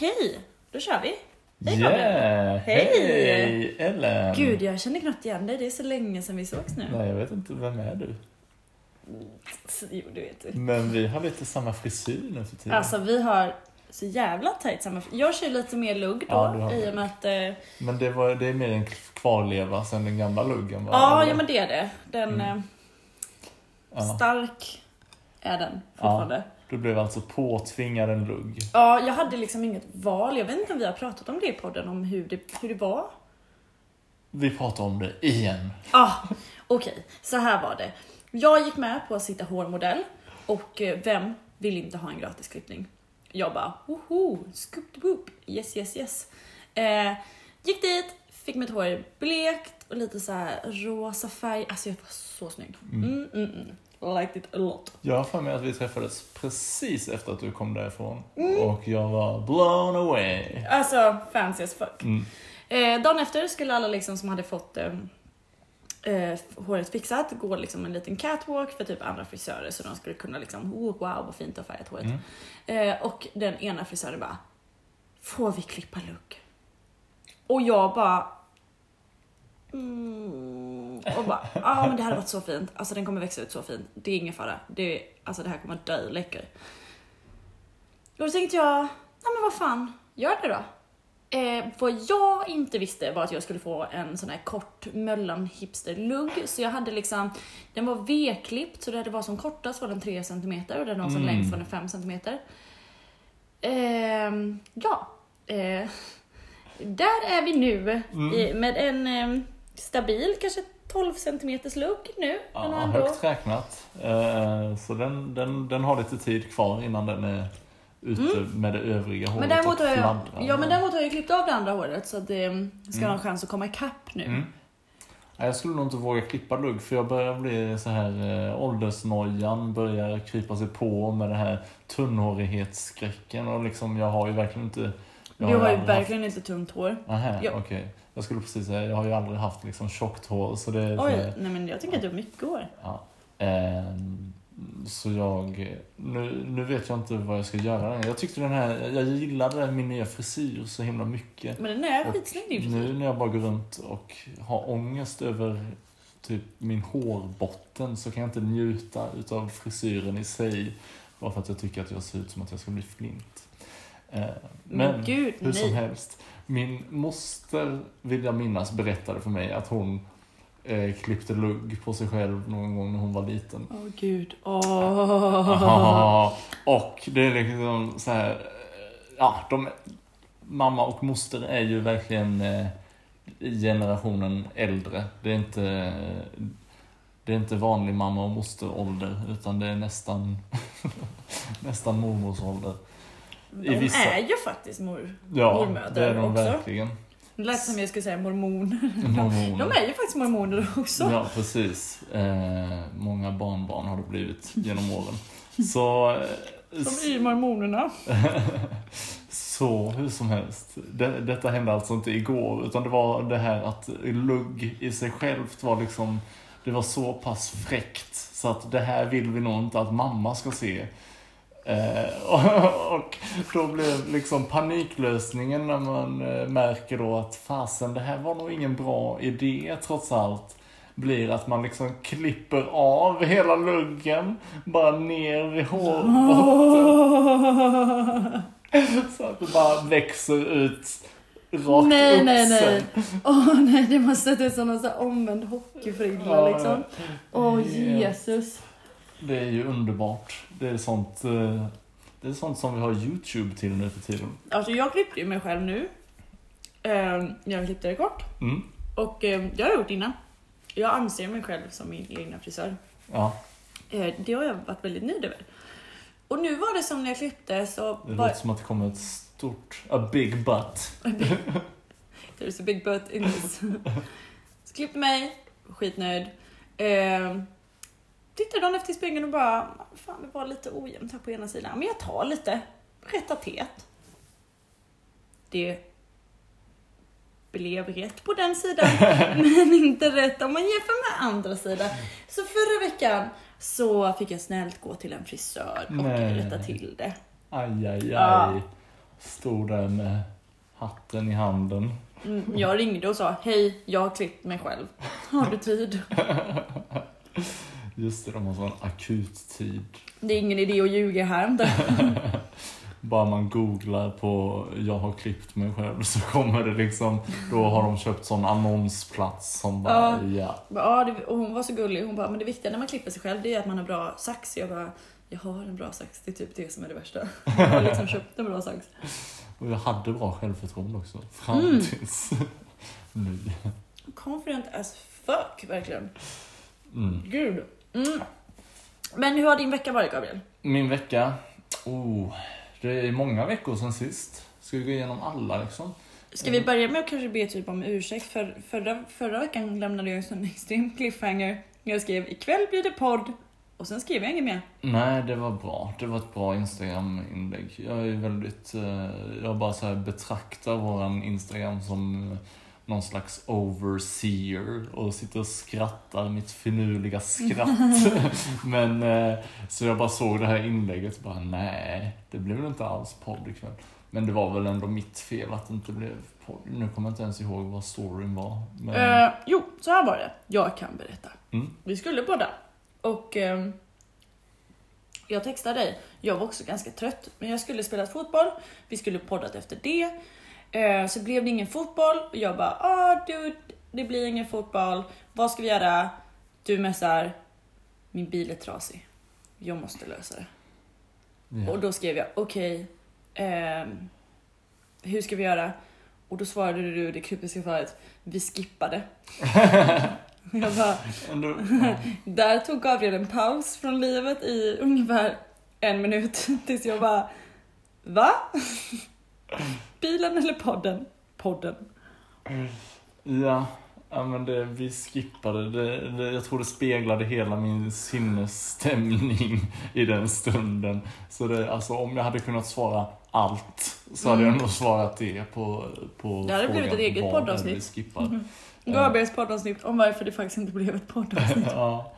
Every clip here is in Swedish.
Okej, då kör vi. Hej. Yeah! Hej! Hej Ellen! Gud, jag känner knappt igen dig. Det är så länge sedan vi sågs nu. Nej, jag vet inte, vem är du? Jo, du vet du. Men vi har lite samma frisyr nu för tiden. Alltså, vi har så jävla tajt samma... Jag kör lite mer lugg då, Ja, i det. och med att... Eh, Men det, var, det är mer en kvarleva sen den gamla luggen va? ja, Eller? ja, men det är det. Den... Mm. Eh, Ja. Stark är den fortfarande. Du blev alltså påtvingad en lugg. Ja, jag hade liksom inget val. Jag vet inte om vi har pratat om det i podden, om hur det, hur det var. Vi pratar om det igen. Ah, Okej, så här var det. Jag gick med på att sitta hårmodell och eh, vem vill inte ha en gratis klippning? Jag bara, woho, scoop boop, yes yes yes. Eh, gick dit, fick mitt hår blekt och lite så här rosa färg. Alltså jag var så snygg. Mm, mm, mm. Liked it a lot. Jag har för mig att vi träffades precis efter att du kom därifrån. Mm. Och jag var blown away. Alltså fancy as fuck. Mm. Eh, dagen efter skulle alla liksom som hade fått eh, eh, håret fixat gå liksom en liten catwalk för typ andra frisörer så de skulle kunna liksom, oh, wow vad fint du har färgat håret. Mm. Eh, och den ena frisören bara, får vi klippa lugg? Och jag bara, mm, och bara, ja ah, men det hade varit så fint. Alltså den kommer växa ut så fint. Det är ingen fara. Det, alltså det här kommer dö läcker. Och då tänkte jag, nej men vad fan, gör det då. Eh, vad jag inte visste var att jag skulle få en sån här kort möllan hipster-lugg. Så jag hade liksom, den var V-klippt så det var som kortast var den 3 cm och den var som Mm. längst var den 5 cm. Ehm, ja, eh, där är vi nu Mm. i, med en eh, stabil, kanske 12 cm lugg nu. Ja, ändå- högt räknat. Eh, Så den, den, den har lite tid kvar innan den är ute med det övriga håret Mm. Men däremot, och jag, fladdrar. ja, men däremot har jag klippt av det andra håret så att det ska ha en chans att komma ikapp nu. Mm. Jag skulle nog inte våga klippa lugg för jag börjar bli så här eh, åldersnojan börjar krypa sig på med det här tunnhårighetsskräcken och liksom jag har ju verkligen inte jag Du har ju verkligen inte tungt hår. Haft, Aha, Ja. okej. Jag skulle precis säga, jag har ju aldrig haft liksom tjockt hår så det Oj, här, nej men jag tycker att du har mycket hår. ja. Ehm, Så jag, nu, nu vet jag inte vad jag ska göra. Jag tyckte den här, jag gillade min nya frisyr så himla mycket. Men den är skitsnygg din frisyr. Nu när jag bara går runt och har ångest över typ min hårbotten så kan jag inte njuta utav frisyren i sig. Bara för att jag tycker att jag ser ut som att jag ska bli flint. Eh, Men Men gud, hur som nej. helst. Min moster, vill jag minnas, berättade för mig att hon eh, klippte lugg på sig själv någon gång när hon var liten. Åh gud. Åh. Aha. Och det är liksom så här, ja, de, mamma och moster är ju verkligen eh, generationen äldre. Det är inte, det är inte vanlig mamma och mosterålder, utan det är nästan, nästan mormors ålder. De i vissa- är ju faktiskt mor. Ja, Mormödrar det är de också. verkligen. Det lät som jag skulle säga mormoner. Mormoner. De är ju faktiskt mormoner också. Ja, precis. Eh, många barnbarn har det blivit genom åren. Så, eh, De är ju mormonerna. Så hur som helst. Det, detta hände alltså inte igår, utan det var det här att lugg i sig självt var liksom, det var så pass fräckt så att det här vill vi nog inte att mamma ska se. Eh, och, och då blev liksom paniklösningen när man eh, märker då att fasen, det här var nog ingen bra idé trots allt. Blir att man liksom klipper av hela luggen, bara ner vid hårbotten. Så att det bara växer ut rakt nej, upp nej, nej. sen. Åh nej, det måste se ut som någon sån omvänd hockeyfrilla Ja, liksom. Åh Helt- Jesus. Det är ju underbart. Det är sånt, eh, det är sånt som vi har YouTube till nu för tiden. Alltså jag klippte ju mig själv nu. Eh, Jag klippte det kort. Mm. Och eh, det har jag gjort innan. Jag anser mig själv som min egna frisör. Ja, Eh, Det har jag varit väldigt nöjd över. Och nu var det som när jag klippte så det låter som att det kommer ett stort, a big butt. There's a big butt in this. Så klippte mig, skitnöjd. Tittade dagen efter i spegeln och bara, fan det var lite ojämnt här på ena sidan. Men jag tar lite, rättar tet. Det blev rätt på den sidan, men inte rätt om man jämför med andra sidan. Så förra veckan så fick jag snällt gå till en frisör och Nej. rätta till det. Aj, aj, aj. Ja. Stod där med hatten i handen. Mm, jag ringde och sa hej, jag har klippt mig själv. Har du tid? Just det, de har sån akut tid. Det är ingen idé att ljuga här inte. Bara man googlar på jag har klippt mig själv så kommer det liksom, då har de köpt sån annonsplats som bara, ja. Ja, det, och hon var så gullig. Hon bara, men det viktiga när man klipper sig själv det är att man har bra sax. Jag bara, jag har en bra sax. Det är typ det som är det värsta. Jag har liksom köpt en bra sax. Och jag hade bra självförtroende också. Fram Mm. tills nu. Confident as fuck, verkligen. Mm. Gud. Mm. Men hur har din vecka varit, Gabriel? Min vecka, oh, det är många veckor sedan sist. Ska vi gå igenom alla liksom? Ska vi börja med att kanske be typ om ursäkt? För förra, förra veckan lämnade jag en sån extrem cliffhanger. Jag skrev ikväll blir det podd. Och sen skrev jag inget mer. Nej, det var bra. Det var ett bra Instagram-inlägg. Jag är väldigt, eh, jag bara så här betraktar våran Instagram som någon slags overseer och sitter och skrattar mitt finurliga skratt. Men eh, så jag bara såg det här inlägget och bara nej, det blev väl inte alls podd ikväll. Men det var väl ändå mitt fel att det inte blev podd. Nu kommer jag inte ens ihåg vad storyn var. Men, Eh, jo, så här var det. Jag kan berätta. Mm. Vi skulle podda. Och ehm, jag textade dig. Jag var också ganska trött. Men jag skulle spela fotboll. Vi skulle poddat efter det. Eh, så blev det ingen fotboll. Och jag bara, ah dude, det blir ingen fotboll. Vad ska vi göra? Du messar, min bil är trasig. Jag måste lösa det. ja. Och då skrev jag, okej, ehm, hur ska vi göra? Och då svarade du det kryptiska svaret, vi skippade. jag bara, där tog Gabriel en paus från livet i ungefär en minut tills jag bara, va? Bilen eller podden? Podden. Ja, ja men det, vi skippade det, det. Jag tror det speglade hela min sinnesstämning i den stunden. Så det, alltså om jag hade kunnat svara allt så hade Mm. jag nog svarat det på, på Det hade blivit ett eget poddavsnitt. Vi skippar. Gabriels poddavsnitt om varför det faktiskt inte blev ett poddavsnitt. ja.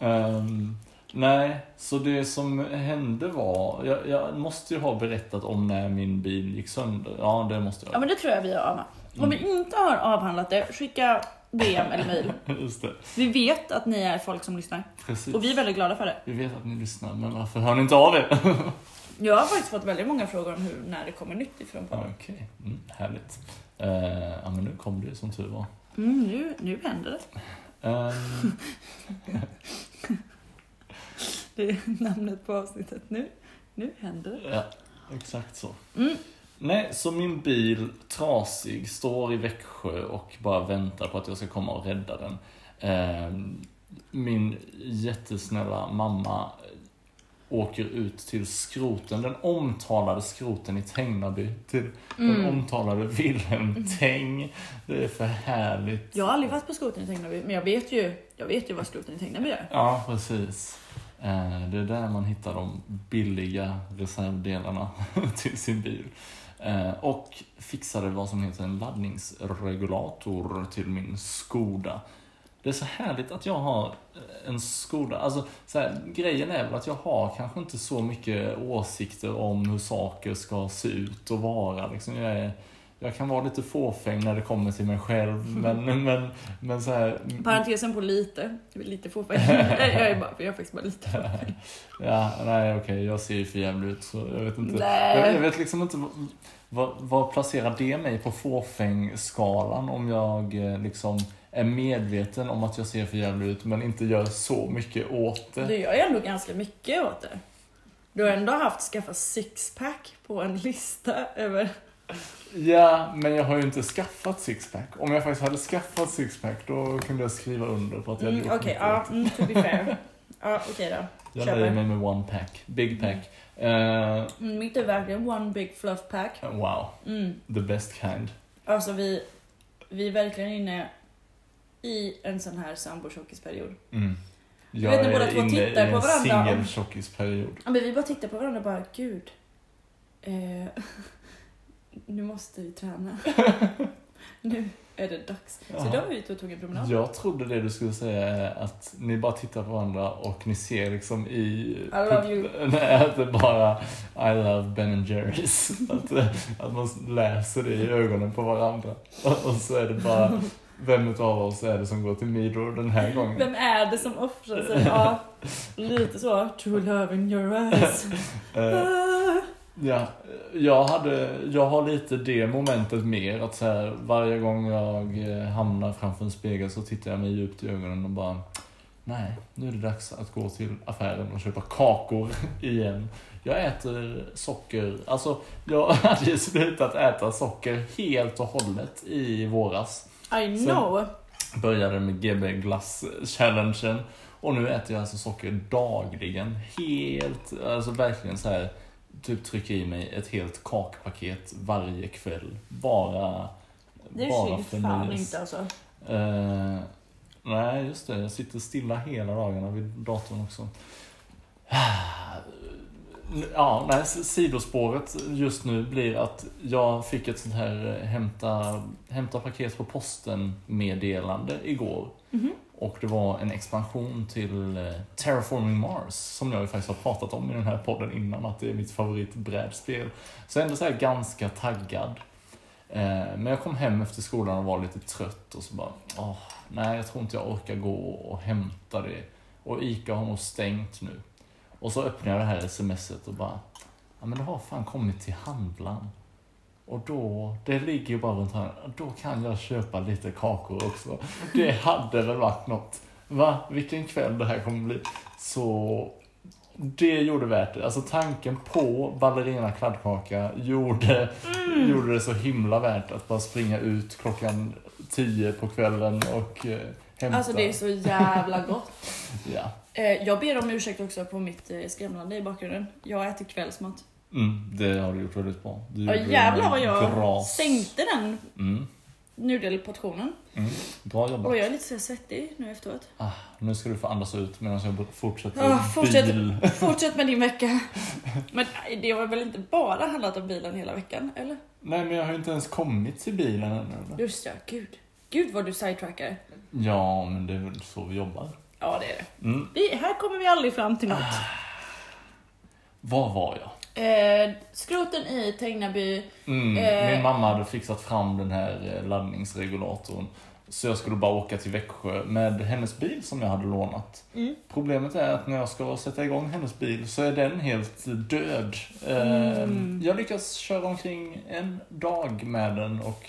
Ehm, nej, så det som hände var, jag, jag måste ju ha berättat om när min bil gick sönder. Ja, det måste Ja jag. men det tror jag vi har Anna. Om vi inte har avhandlat det, skicka DM eller mail. Just det, Vi vet att ni är folk som lyssnar. precis. Och vi är väldigt glada för det. Vi vet att ni lyssnar, men varför hör ni inte av er? Jag har faktiskt fått väldigt många frågor om hur, när det kommer nytt ifrån podden. Okej, mm, härligt. Uh, ja, men nu kom det ju som tur var. Mm, nu, nu händer det. Ehm, Det är namnet på avsnittet. Nu, nu händer det. ja, exakt så. Mm. Nej, så min bil, trasig, står i Växjö och bara väntar på att jag ska komma och rädda den. Ehm, min jättesnälla mamma åker ut till skroten, den omtalade skroten i Tängnaby, till den Mm. omtalade Wilhelm Teng. Det är för härligt. Jag har aldrig varit på skroten i Tängnaby, men jag vet ju, jag vet ju vad skroten i Tängnaby är. Ja, precis. Eh, det är där man hittar de billiga reservdelarna till sin bil. Eh, och fixade vad som heter en laddningsregulator till min Skoda. Det är så härligt att jag har eh, en Skoda. Alltså, så här, grejen är väl att jag har kanske inte så mycket åsikter om hur saker ska se ut och vara. Liksom, jag, är, jag kan vara lite fåfäng när det kommer till mig själv, men, men, men så här, Parentesen på lite, lite fåfäng. jag är bara, jag är faktiskt bara lite fåfäng. Ja, nej okej, jag ser ju för jävligt ut så jag vet inte. Jag, jag vet liksom inte vad, vad, placerar det mig på fåfäng-skalan om jag eh, liksom är medveten om att jag ser för jävligt ut men inte gör så mycket åt det. Du gör ju ändå ganska mycket åt det. Du har ändå haft skaffa sixpack på en lista över... Ja, men jag har ju inte skaffat sixpack. Om jag faktiskt hade skaffat sixpack då kunde jag skriva under på att jag Mm, Okej, gjort ja, mm, to be fair. Ja, okej då. Jag nöjer mig med one pack, big pack. Eh, Mm, mitt är verkligen one big fluff pack. wow, Mm. the best kind. Alltså vi, vi är verkligen inne i en sån här sambo-tjockisperiod. Mm. Jag Jag vet när båda är två inne i tittar på en varandra om- singeltjockisperiod. Ja, men vi bara tittar på varandra och bara, gud. Eh, nu måste vi träna. Nu är det dags. Så Ja. då var vi ute och tog en promenad. Jag trodde det du skulle säga att ni bara tittar på varandra och ni ser liksom i... I love you. Nej, att det bara I love Ben and Jerrys. Att, att man läser det i ögonen på varandra. Och, så är det bara, vem utav oss är det som går till Midor den här gången? Vem är det som offrar sig? Ja, lite så. True love in your eyes. Ja, jag, hade, jag har lite det momentet mer. Att så här, varje gång jag eh, hamnar framför en spegel så tittar jag mig djupt i ögonen och bara Nej, nu är det dags att gå till affären och köpa kakor igen. Jag äter socker, alltså jag hade ju slutat äta socker helt och hållet i våras. I Sen- know. Började med GB glass-challengen och nu äter jag alltså socker dagligen. Helt, alltså verkligen så här typ trycker i mig ett helt kakpaket varje kväll. Bara, Det bara för fan nöjes. inte alltså. Eh, nej, just det. Jag sitter stilla hela dagarna vid datorn också. Ja, nej, sidospåret just nu blir att jag fick ett sånt här eh, hämta, hämta paket på posten meddelande igår. Mhm. Och det var en expansion till eh, Terraforming Mars, som jag ju faktiskt har pratat om i den här podden innan, att det är mitt favoritbrädspel. Så jag är ändå så här ganska taggad. Eh, men jag kom hem efter skolan och var lite trött och så bara, åh, nej jag tror inte jag orkar gå och hämta det. Och ICA har nog stängt nu. Och så öppnar jag det här smset och bara, ja men det har fan kommit till handlaren. Och då, det ligger ju bara runt hörnet, då kan jag köpa lite kakor också. Det hade väl varit något. Va? Vilken kväll det här kommer bli. Så det gjorde värt det. Alltså tanken på ballerina kladdkaka gjorde, gjorde det så himla värt att bara springa ut klockan 10 på kvällen och eh, hämta. Alltså det är så jävla gott. Ja. Eh, Jag ber om ursäkt också på mitt eh, skrämlande i bakgrunden. Jag äter kvällsmat. Mm, det har du gjort väldigt bra. Du Ja, jävlar vad jag gras. sänkte den Mm, nudelportionen. mm. Bra jobbat. Och jag är lite så svettig nu efteråt. Ah, nu ska du få andas ut medan jag fortsätter Ah, fortsätt. bil. Fortsätt med din vecka. Men det har väl inte bara handlat om bilen hela veckan, eller? Nej, men jag har ju inte ens kommit till bilen ännu. eller? Just ja, gud. Gud vad du sidetrackar. Ja, men det är väl så vi jobbar. Ja, det är det. Mm. Vi, här kommer vi aldrig fram till något. Var var jag? Eh, skroten i Tegnaby. Mm, Eh. Min mamma hade fixat fram den här eh, laddningsregulatorn. Så jag skulle bara åka till Växjö med hennes bil som jag hade lånat. Mm. Problemet är att när jag ska sätta igång hennes bil så är den helt död. Eh, Mm. Jag lyckas köra omkring en dag med den och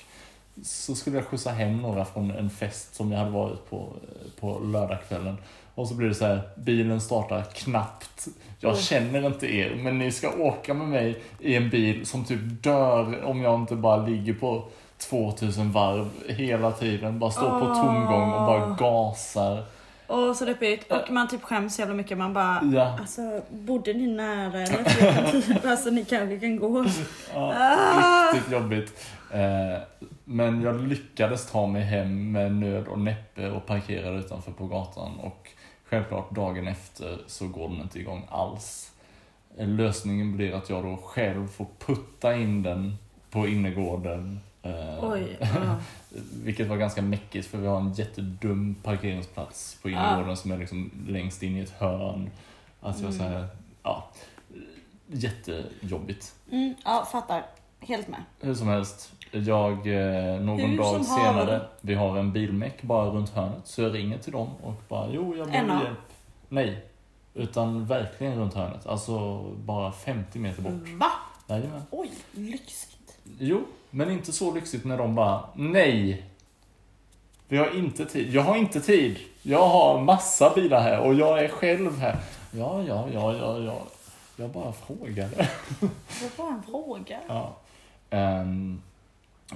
så skulle jag skjutsa hem några från en fest som jag hade varit på eh, på lördagskvällen. Och så blir det så här, bilen startar knappt. Jag känner inte er, men ni ska åka med mig i en bil som typ dör om jag inte bara ligger på 2000 varv hela tiden. Bara står på Åh. tomgång och bara gasar. Åh, så deppigt. Och man typ skäms så jävla mycket. Man bara, Ja, alltså bodde ni nära eller? Alltså ni kanske kan gå. ja Ah. riktigt jobbigt. Eh, Men jag lyckades ta mig hem med nöd och näppe och parkerade utanför på gatan. Och självklart dagen efter så går den inte igång alls. Lösningen blir att jag då själv får putta in den på innergården. eh, Oj. ja. Vilket var ganska mäckigt för vi har en jättedum parkeringsplats på innergården som är liksom längst in i ett hörn. Alltså Mm. så här, ja, jättejobbigt. Mm, ja, fattar. Helt med. Hur som helst, jag eh, någon Hur dag senare, haver. vi har en bilmäck bara runt hörnet, så jag ringer till dem och bara jo, jag behöver hjälp. Nej, utan verkligen runt hörnet. Alltså bara 50 meter bort. Va? Jajamän. Oj, lyxigt. Jo, men inte så lyxigt när de bara nej. Vi har inte tid. Jag har inte tid. Jag har massa bilar här och jag är själv här. Ja, ja, ja, ja, ja. Jag bara frågade. Det var en fråga. Ja. Ehm,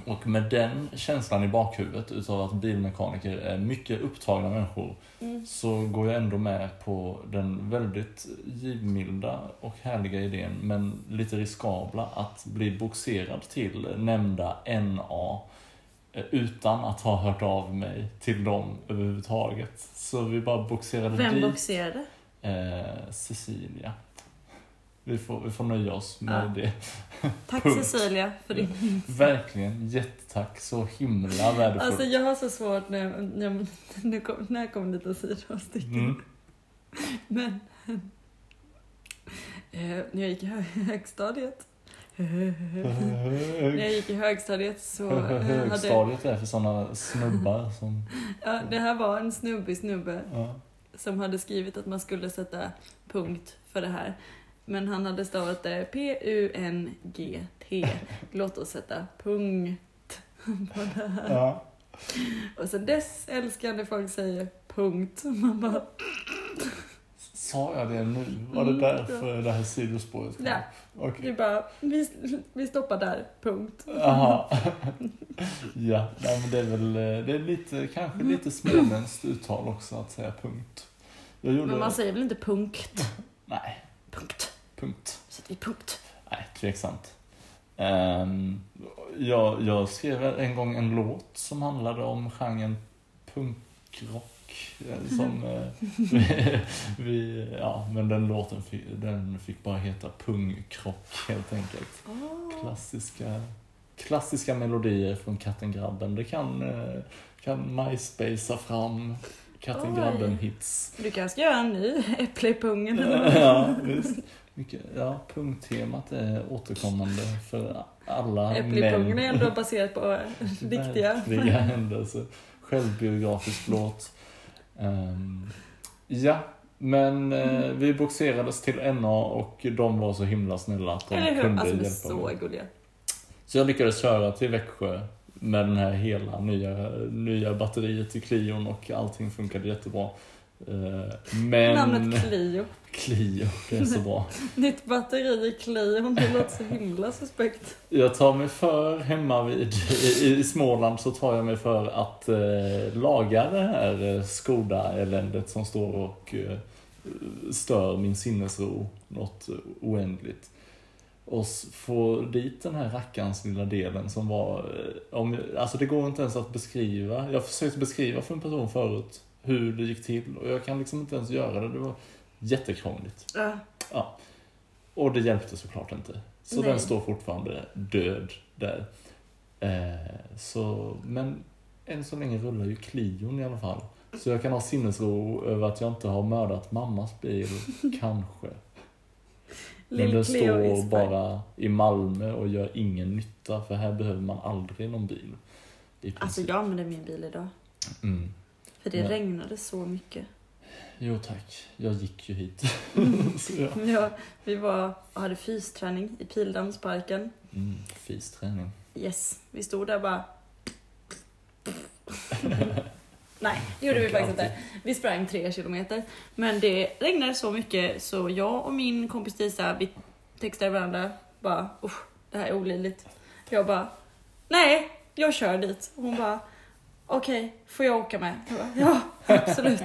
och med den känslan i bakhuvudet utav att bilmekaniker är mycket upptagna människor Mm. så går jag ändå med på den väldigt givmilda och härliga idén men lite riskabla att bli boxerad till nämnda NA eh, utan att ha hört av mig till dem överhuvudtaget. Så vi bara boxerade Vem dit boxerade? eh, Cecilia. Vi får, vi får nöja oss med Ja. det. Tack Punkt. Cecilia för din Verkligen, jättetack. Så himla värdefullt. Alltså jag har så svårt när, jag- nu kom, när jag kom en liten sidostick. Mm. Men eh, när jag gick i hö- högstadiet när jag gick i högstadiet så eh, hade, Högstadiet är för sådana snubbar som... ja, det här var en snubbig snubbe Ja. som hade skrivit att man skulle sätta punkt för det här. Men han hade stavat det P-U-N-G-T. Låt oss sätta punkt på det här. Ja. Och sen dess älskar när folk säger punkt. Man bara, Sa jag det nu? Var det Mm, därför det här sidospåret kom? Ja. Okej. vi bara, vi, vi stoppar där, punkt. Jaha. ja, nej, men det är väl eh, det är lite, kanske lite småländskt uttal också att säga punkt. Men man säger väl inte punkt? Nej, Punkt. Punkt. Sätter vi punkt. Nej, tveksamt. Um, jag, jag skrev en gång en låt som handlade om genren punkrock. eh, Som, eh, vi, vi, ja, men den låten fick, den fick bara heta Pungkrock helt enkelt. Oh. Klassiska, klassiska melodier från Katten Grabben. Det kan, eh, kan MySpacea fram Katten. Grabben-hits. Du kanske ska göra en ny äpple i pungen. Ja, visst. Mycket, ja, punktemat är återkommande för alla Äpple i pungen är ändå baserat på eh, riktiga. Händelser. Självbiografisk låt. Ehm, ja, men eh, vi boxerades till NA och de var så himla snälla att de Eller hur? kunde Alltså hjälpa så mig. gulliga. Så jag lyckades köra till Växjö med den här hela nya, nya batteriet i Clion och allting funkade jättebra. Eh, Men... Namnet Clio. Clio, det är så bra. Nytt batteri i Clio. Det låter så himla suspekt. Jag tar mig för hemma vid, i, Småland så tar jag mig för att eh, laga det här eh, Skoda-eländet som står och eh, stör min sinnesro något oändligt. Och få dit den här rackarns lilla delen som var, eh, om, alltså det går inte ens att beskriva. Jag försökte beskriva för en person förut hur det gick till och jag kan liksom inte ens göra det. Det var jättekrångligt. Ja. Och det hjälpte såklart inte. Så Nej. den står fortfarande död där. Eh, så, men än så länge rullar ju Clion i alla fall. Så jag kan ha sinnesro över att jag inte har mördat mammas bil, kanske. Men den står bara i Malmö och gör ingen nytta, för här behöver man aldrig någon bil. Alltså jag använder min bil idag. mm. För det Ja. regnade så mycket. Jo tack, jag gick ju hit. ja. Ja, vi var och hade fysträning i Pildammsparken. mm, fysträning. Yes, vi stod där bara... Nej, det gjorde vi faktiskt inte. Vi sprang tre kilometer. Men det regnade så mycket så jag och min kompis Disa, vi textade varandra bara usch, det här är olidligt. Jag bara, nej, jag kör dit. Och hon bara, okej, får jag åka med? Jag bara, ja, absolut.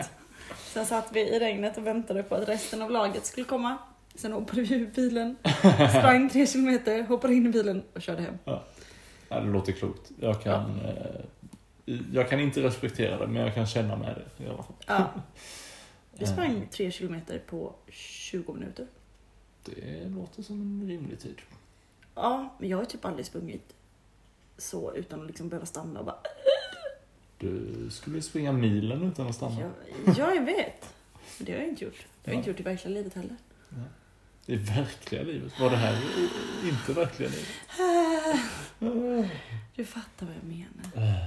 Sen satt vi i regnet och väntade på att resten av laget skulle komma. Sen hoppade vi ur bilen, sprang tre kilometer, hoppade in i bilen och körde hem. Ja, det låter klokt. Jag kan, eh, jag kan inte respektera det, men jag kan känna med det i alla fall. Ja. Vi sprang tre kilometer på 20 minuter. Det låter som en rimlig tid. Ja, men jag har typ aldrig sprungit så utan att liksom behöva stanna och bara... Du skulle springa milen utan att stanna. Ja, ja, jag vet. Men det har jag inte gjort. Det har jag Ja. inte gjort i verkliga livet heller. I verkliga livet. Var det här inte verkliga livet? Du fattar vad jag menar.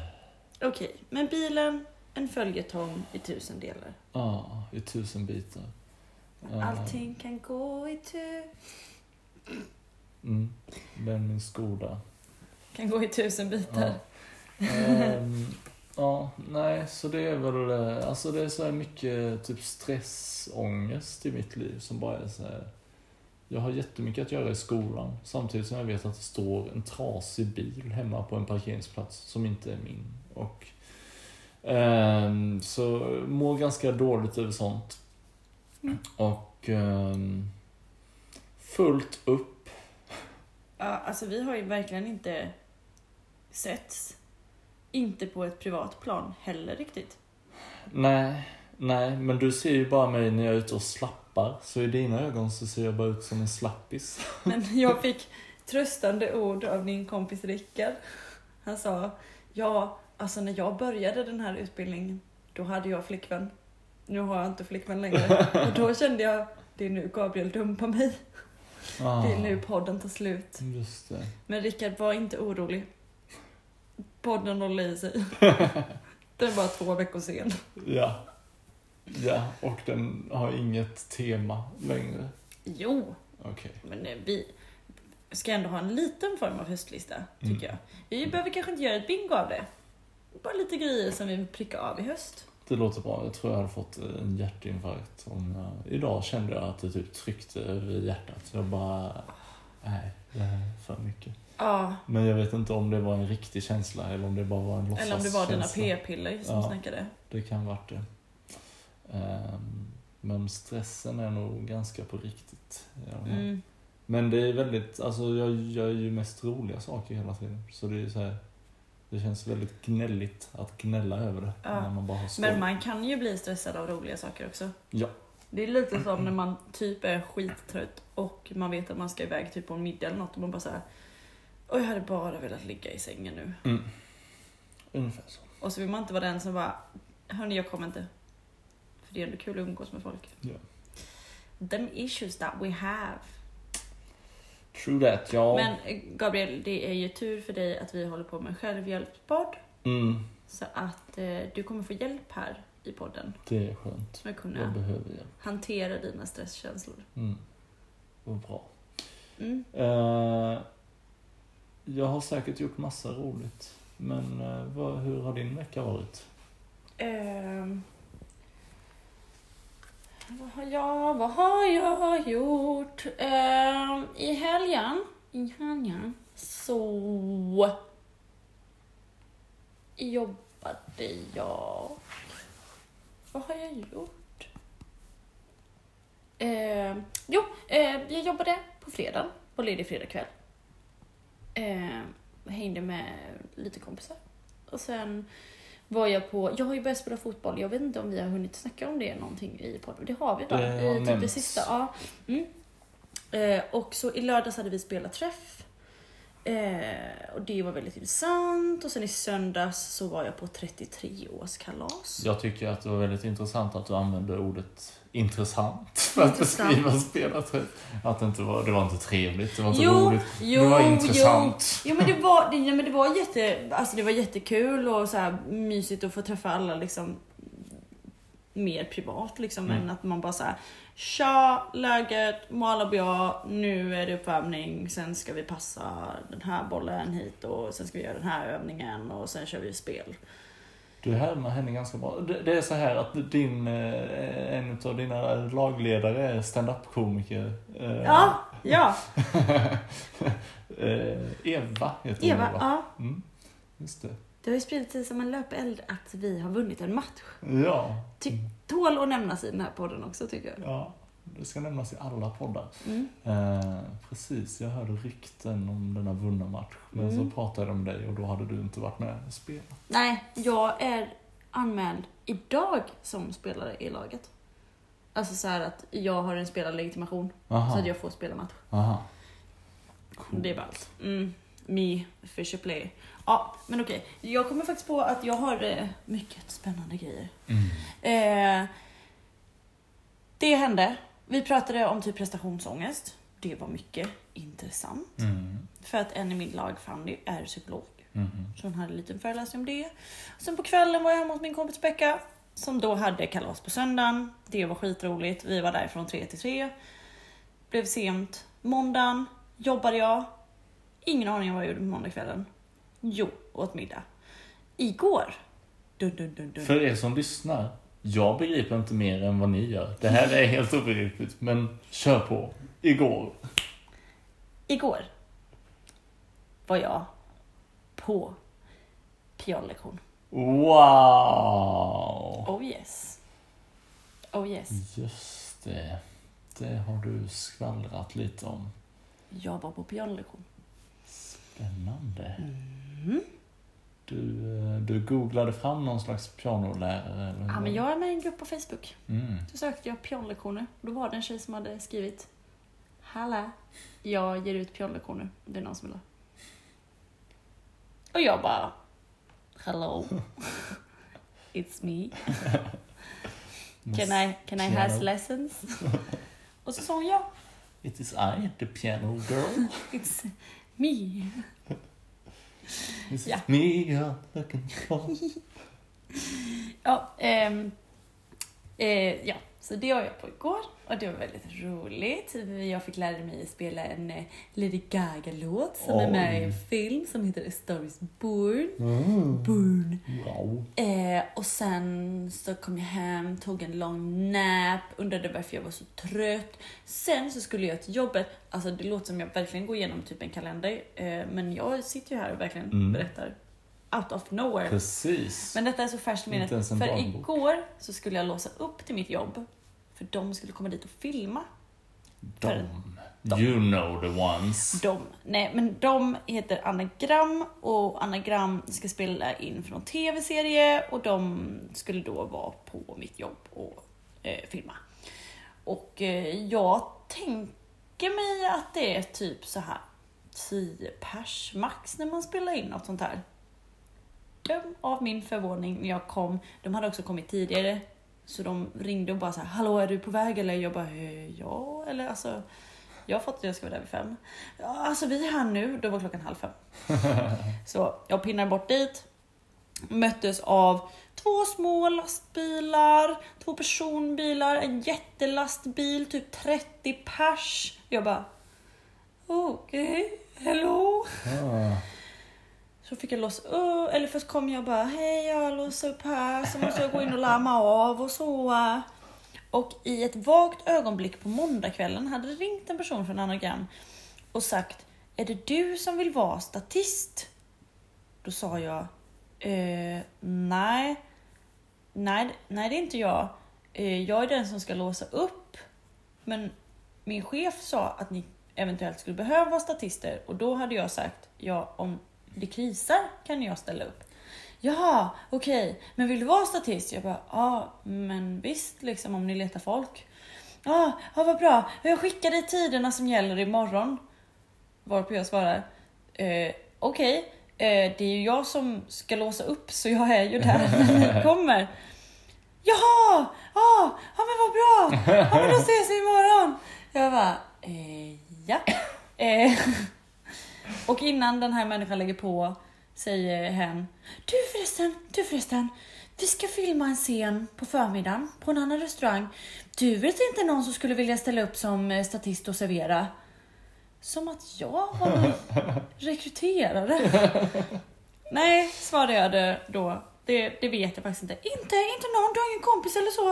Okej, men bilen, en följetong i tusen delar. Ja, i tusen bitar. Ja. Allting kan gå i tu... Mm. Men min Skoda. Kan gå i tusen bitar. Ja. Ehm, ja, nej, så det är väl, eh, alltså det är så här mycket typ stressångest i mitt liv som bara är så här. Jag har jättemycket att göra i skolan samtidigt som jag vet att det står en trasig bil hemma på en parkeringsplats som inte är min. Och ehm, så mår ganska dåligt över sånt. Mm. Och ehm, fullt upp. Ja, alltså vi har ju verkligen inte setts. Inte på ett privat plan heller riktigt. Nej, nej, men du ser ju bara mig när jag är ute och slappar så i dina ögon så ser jag bara ut som en slappis. Men jag fick tröstande ord av din kompis Rickard. Han sa, ja, alltså när jag började den här utbildningen, då hade jag flickvän. Nu har jag inte flickvän längre. Och då kände jag, det är nu Gabriel dumpar mig. Ah, Det är nu podden tar slut. Men Rickard var inte orolig. Podden håller i sig. Den var två veckor sen. Ja. Ja, och den har inget tema längre. Jo, Okej. men eh, vi ska ändå ha en liten form av höstlista, tycker Mm. jag. Vi behöver kanske inte göra ett bingo av det. Bara lite grejer som vi vill pricka av i höst. Det låter bra. Jag tror jag hade fått en hjärtinfarkt om jag... Idag kände jag att det typ tryckte över hjärtat. Jag bara... Nej, det här är för mycket. Ja, Men jag vet inte om det var en riktig känsla eller om det bara var en låtsaskänsla. eller om det var dina p-piller som Ja. snackade. Det kan varit det. Ehm, men stressen är nog ganska på riktigt. Mm. Men det är väldigt, alltså jag gör ju mest roliga saker hela tiden. Så det är så här, det känns väldigt gnälligt att gnälla över det. Ja. När man bara har skoj. Men man kan ju bli stressad av roliga saker också. Ja. Det är lite som när man typ är skittrött och man vet att man ska iväg typ på en middag eller något och man bara såhär Oj, jag hade bara velat ligga i sängen nu. Mm. Ungefär så. Och så vill man inte vara den som bara Hörni, jag kommer inte. För det är ändå kul att umgås med folk. Ja. Them issues that we have. True that, ja. Men Gabriel, det är ju tur för dig att vi håller på med självhjälpspodd. Mm, Så att eh, du kommer få hjälp här i podden. det är skönt. Med att Jag kunna behöver hjälp. hantera dina stresskänslor. Mm. Vad bra. Mm. Eh, jag har säkert gjort massa roligt. Men eh, vad, hur har din vecka varit? Ehm. vad har jag, vad har jag gjort? Ehm, I helgen, i helgen så jobbade jag. Vad har jag gjort? Ehm, jo, eh, jag jobbade på fredag, på ledig fredagkväll. Ehm, hängde med lite kompisar. Och sen var jag på, jag har ju börjat spela fotboll, jag vet inte om vi har hunnit snacka om det någonting i podden. Det har vi va? Det I typ det sista. Ja. Mm. Eh, och så i lördags hade vi spelat träff. Eh, och det var väldigt intressant. Och sen i söndags så var jag på 33-årskalas. Jag tycker att det var väldigt intressant att du använde ordet intressant för att Intressant. beskriva spelarträff. Att det inte var, det var inte trevligt, det var inte Jo, roligt. jo, det var jo. intressant. Jo men det var, det, men det var jätte, alltså det var jättekul och så här mysigt att få träffa alla liksom mer privat liksom Mm. än att man bara såhär Tja, läget, må alla bra, nu är det uppvärmning, sen ska vi passa den här bollen hit och sen ska vi göra den här övningen och sen kör vi spel. Du härmar henne ganska bra. Det, är så här att din, eh, en av dina lagledare är stand-up-komiker. Eh, Ja, ja, eh, Eva heter hon Eva, va? ja. Mm, just det. Det har ju spridit sig som en löpeld att vi har vunnit en match. Ja. Ty- Tål att nämnas i den här podden också tycker jag. ja, det ska nämnas i alla poddar. Mm. Eh, precis, jag hörde rykten om denna vunna match. Men Mm. så pratade jag om dig och då hade du inte varit med och spelat. Nej, jag är anmäld idag som spelare i laget. Alltså så här att jag har en spelarlegitimation Aha, så att jag får spela match. aha. Cool. Det är ballt. Mm, me, Fisher play. Ja, men okej. Jag kommer faktiskt på att jag har eh, mycket spännande grejer. Mm. Eh, det hände. Vi pratade om typ prestationsångest. Det var mycket intressant. Mm. För att en i min lag, Fanny, är psykolog. Mhm. Så hon hade en liten föreläsning om det. Sen på kvällen var jag hemma hos min kompis Becka. Som då hade kalas på söndagen. Det var skitroligt. Vi var där från tre till tre. Blev sent. Måndagen jobbade jag. Ingen aning om vad jag gjorde på måndagskvällen. Jo, åt middag. Igår. Dun, dun, dun, dun. För er som lyssnar, jag begriper inte mer än vad ni gör. Det här är helt obegripligt, men kör på. Igår. Igår var jag på pianolektion. Wow! Oh yes. Oh yes. Just det. Det har du skvallrat lite om. Jag var på pianolektion. Spännande. Mm. Du, eh, du googlade fram någon slags pianolärare? Eller Ja, men jag är med i en grupp på Facebook. Mm. Så sökte jag pianolektioner. Då var det en tjej som hade skrivit Hallå, jag ger ut pianolektioner. Det är någon som vill ha. Och jag bara Hello. It's me. Can I, can I have lessons? Och så sa hon ja. It is I, the piano girl. It's me. This Ja. is me looking for. Ja, ehm, eh, ja, så det var jag på igår och det var väldigt roligt. Jag fick lära mig spela en eh, Lady Gaga-låt som är med i en Oj. film som heter A Star is Born. Mm. Born. Wow. Eh, och sen så kom jag hem, tog en lång nap, undrade varför jag var så trött. Sen så skulle jag till jobbet. Alltså det låter som jag verkligen går igenom typ en kalender. Eh, men jag sitter ju här och verkligen Mm. berättar out of nowhere. Precis. Men detta är så färskt minnet. För dagbok. igår så skulle jag låsa upp till mitt jobb. För de skulle komma dit och filma. De. De. You know the ones. De, nej men de heter Anagram och Anagram ska spela in för någon tv-serie och de skulle då vara på mitt jobb och eh, filma. Och eh, jag tänker mig att det är typ så här 10 pers max när man spelar in något sånt här. Döm av min förvåning när jag kom. De hade också kommit tidigare. Så de ringde och bara så här, hallå är du på väg eller? Jag bara, "Eh, ja eller alltså. Jag har fått att jag ska vara där vid fem. Ja, alltså vi är här nu. Då var klockan halv fem. Så jag pinnar bort dit. Möttes av två små lastbilar, två personbilar, en jättelastbil, typ 30 pers. Jag bara, okej, hello? Ah. Så fick jag låsa upp, eller först kom jag bara, hej jag låser upp här, så måste jag gå in och larma av och så. Och i ett vagt ögonblick på måndagskvällen hade det ringt en person från Anagram och sagt, är det du som vill vara statist? Då sa jag, eh, nej, nej, nej det är inte jag. Eh, jag är den som ska låsa upp. Men min chef sa att ni eventuellt skulle behöva vara statister och då hade jag sagt, ja om det krisar kan jag ställa upp. Jaha, okej, men vill du vara statist? Jag bara, ja, men visst liksom om ni letar folk. Ja, ja vad bra. Jag skickar dig tiderna som gäller imorgon. Varpå jag svarar, eh, okej, eh, det är ju jag som ska låsa upp så jag är ju där när ni kommer. Jaha, ja, ja men vad bra. Ja men då ses vi imorgon. Jag bara, eh, ja. Eh, och innan den här människan lägger på säger hen, du förresten, du förresten. Vi ska filma en scen på förmiddagen på en annan restaurang. Du vet inte någon som skulle vilja ställa upp som eh, statist och servera? Som att jag var rekryterare. Nej, svarade jag då. Det, det vet jag faktiskt inte. Inte, inte någon, du har ingen kompis eller så?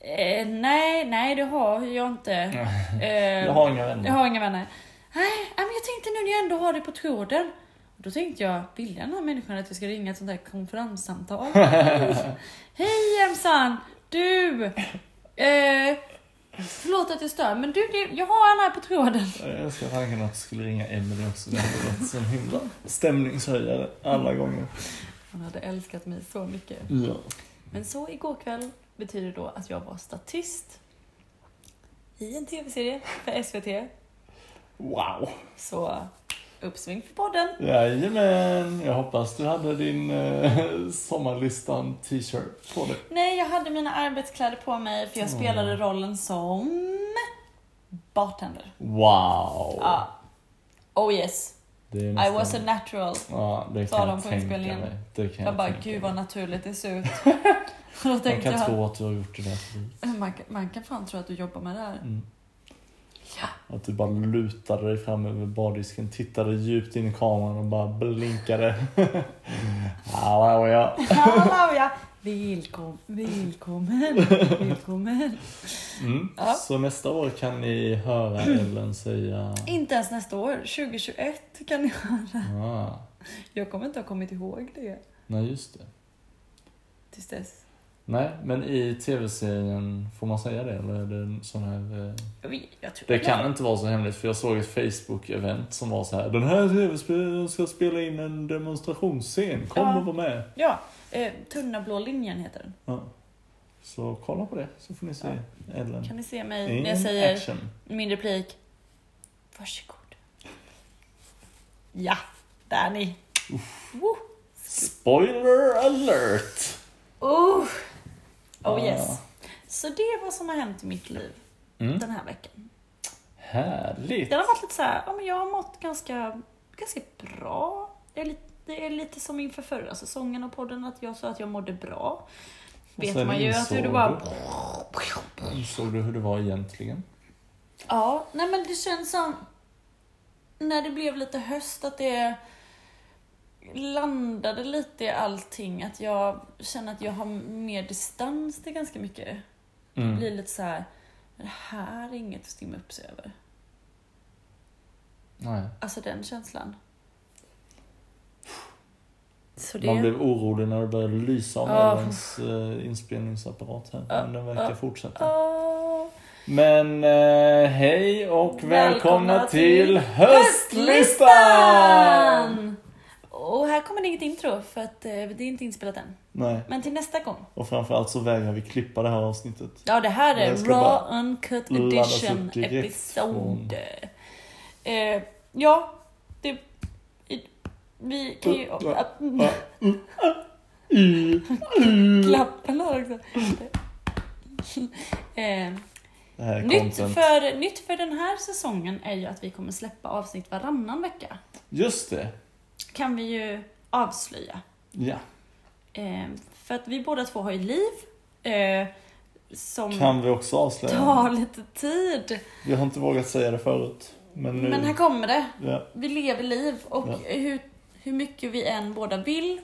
Eh, nej, nej det har jag inte. Eh, Jag har inga vänner. jag har inga vänner. Nej, men jag tänkte nu när jag ändå har det på tråden. Då tänkte jag, vill den här människan att jag ska ringa ett sånt här konferenssamtal? Hej Emsan! Du! Eh, förlåt att jag stör, men du, jag har han här på tråden. Jag ska tanken att jag skulle ringa Emelie också. Det hade varit så himla stämningshöjare alla gånger. Han hade älskat mig så mycket. Ja. Men så igår kväll betyder då att jag var statist i en tv-serie för SVT. Wow. Så uppsving för podden. Jajamän. Jag hoppas du hade din eh, sommarlistan t-shirt på dig. Nej, jag hade mina arbetskläder på mig för jag Mm. spelade rollen som bartender. Wow. Ja. Oh yes, är I nästan- was a natural. Ja, det sa de jag på inspelningen. mig. Det kan Jag bara, tänka gud vad naturligt det ser ut. Man kan jag, tro att du har gjort det där man, kan- man kan fan tro att du jobbar med det här. Mm. Ja. Att du bara lutade dig fram över bardisken, tittade djupt in i kameran och bara blinkade. Hallå ja. Hallå ja! Välkom, välkommen, välkommen. Mm. Ja. Så nästa år kan ni höra Ellen säga... Inte ens nästa år, 2021 kan ni höra. Ah, Jag kommer inte ha kommit ihåg det nej, just det. tills dess. Nej, men i tv-serien, får man säga det? Eller är det sån här... eh, Det kan inte vara så hemligt, för jag såg ett Facebook-event som var så här. Den här tv-spelaren ska spela in en demonstrationsscen, kom Ja. och var med. Ja, eh, Tunna blå linjen heter den. Ja. Så kolla på det, så får ni se Ellen. Kan ni se mig när jag säger action. min replik? Varsågod. Ja, där är ni. Spoiler alert! Oh. Oh Ja. yes. Så det är vad som har hänt i mitt liv Mm. den här veckan. Härligt! Det har varit lite så här, ja men jag har mått ganska, ganska bra. Det är, lite, det är lite som inför förra säsongen av podden, att jag sa att jag mådde bra. Och Vet man ju att hur det du- Insåg du hur det var egentligen? Ja, nej men det känns som när det blev lite höst att det landade lite i allting. Att jag känner att jag har mer distans till ganska mycket. Det Mm. blir lite så här, det här är inget att stimma upp sig över. Nej. Alltså den känslan. Så det... Man blev orolig när det började lysa om Ja. Ellens eh, inspelningsapparat här. Men den verkar Ja. fortsätta. Åh. Men eh, hej och välkomna, Välkomna till till höstlistan! Och här kommer det inget intro för att eh, det är inte inspelat än. Nej, Men till nästa gång. och framförallt så vägrar vi klippa det här avsnittet. Ja, det här är Raw Uncut Edition direkt episod. Eh, ja, det... Vi kan ju... Här också. Eh, nytt, för, nytt för den här säsongen är ju att vi kommer släppa avsnitt varannan vecka. Just det. Kan vi ju avslöja. Ja. Eh, för att vi båda två har ju liv. Eh, som Kan vi också avslöja? tar lite tid. Vi har inte vågat säga det förut. Men nu... Men här kommer det. ja. Vi lever liv och Ja. hur, hur mycket vi än båda vill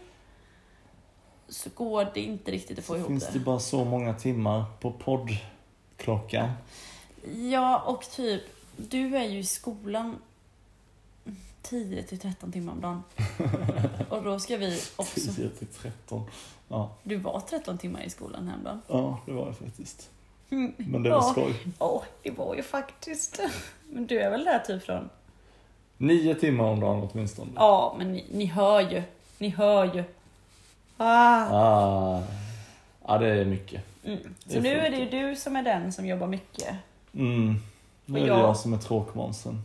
så går det inte riktigt att få ihop Finns det. det bara så många timmar på poddklockan? Ja, och typ, du är ju i skolan 10 till 13 timmar om dagen. Och då ska vi också... 10 till 13. Ja. Du var 13 timmar i skolan häromdagen. ja, det var det faktiskt. Mm. Men det var Ja. skoj. Ja, det var ju faktiskt. Men du är väl där typ från... Nio timmar om dagen åtminstone. Ja, men ni, ni hör ju. Ni hör ju. Ah. Ah. Ja, det är mycket. Mm. Så är nu är det ju du som är den som jobbar mycket. Mm. Nu är det jag- jag som är tråkmånsen.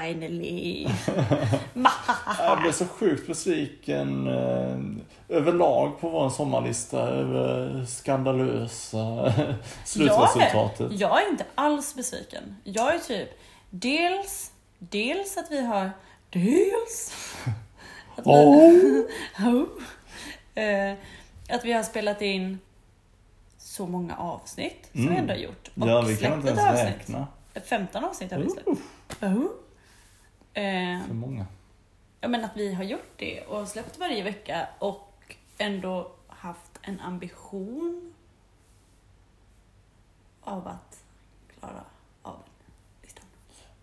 Finally. Jag blev så sjukt besviken eh, överlag på vår sommarlista över skandalösa slutresultatet. Jag är inte alls besviken. Jag är typ dels, dels att vi har, dels att vi, Oh. eh, att vi har spelat in så många avsnitt som vi Mm. ändå har gjort. Och Ja, vi kan inte ens avsnitt. räkna. 15 avsnitt har vi släppt. Uh, Oh. Eh, för många. Ja men att vi har gjort det och släppt varje vecka och ändå haft en ambition av att klara av listan.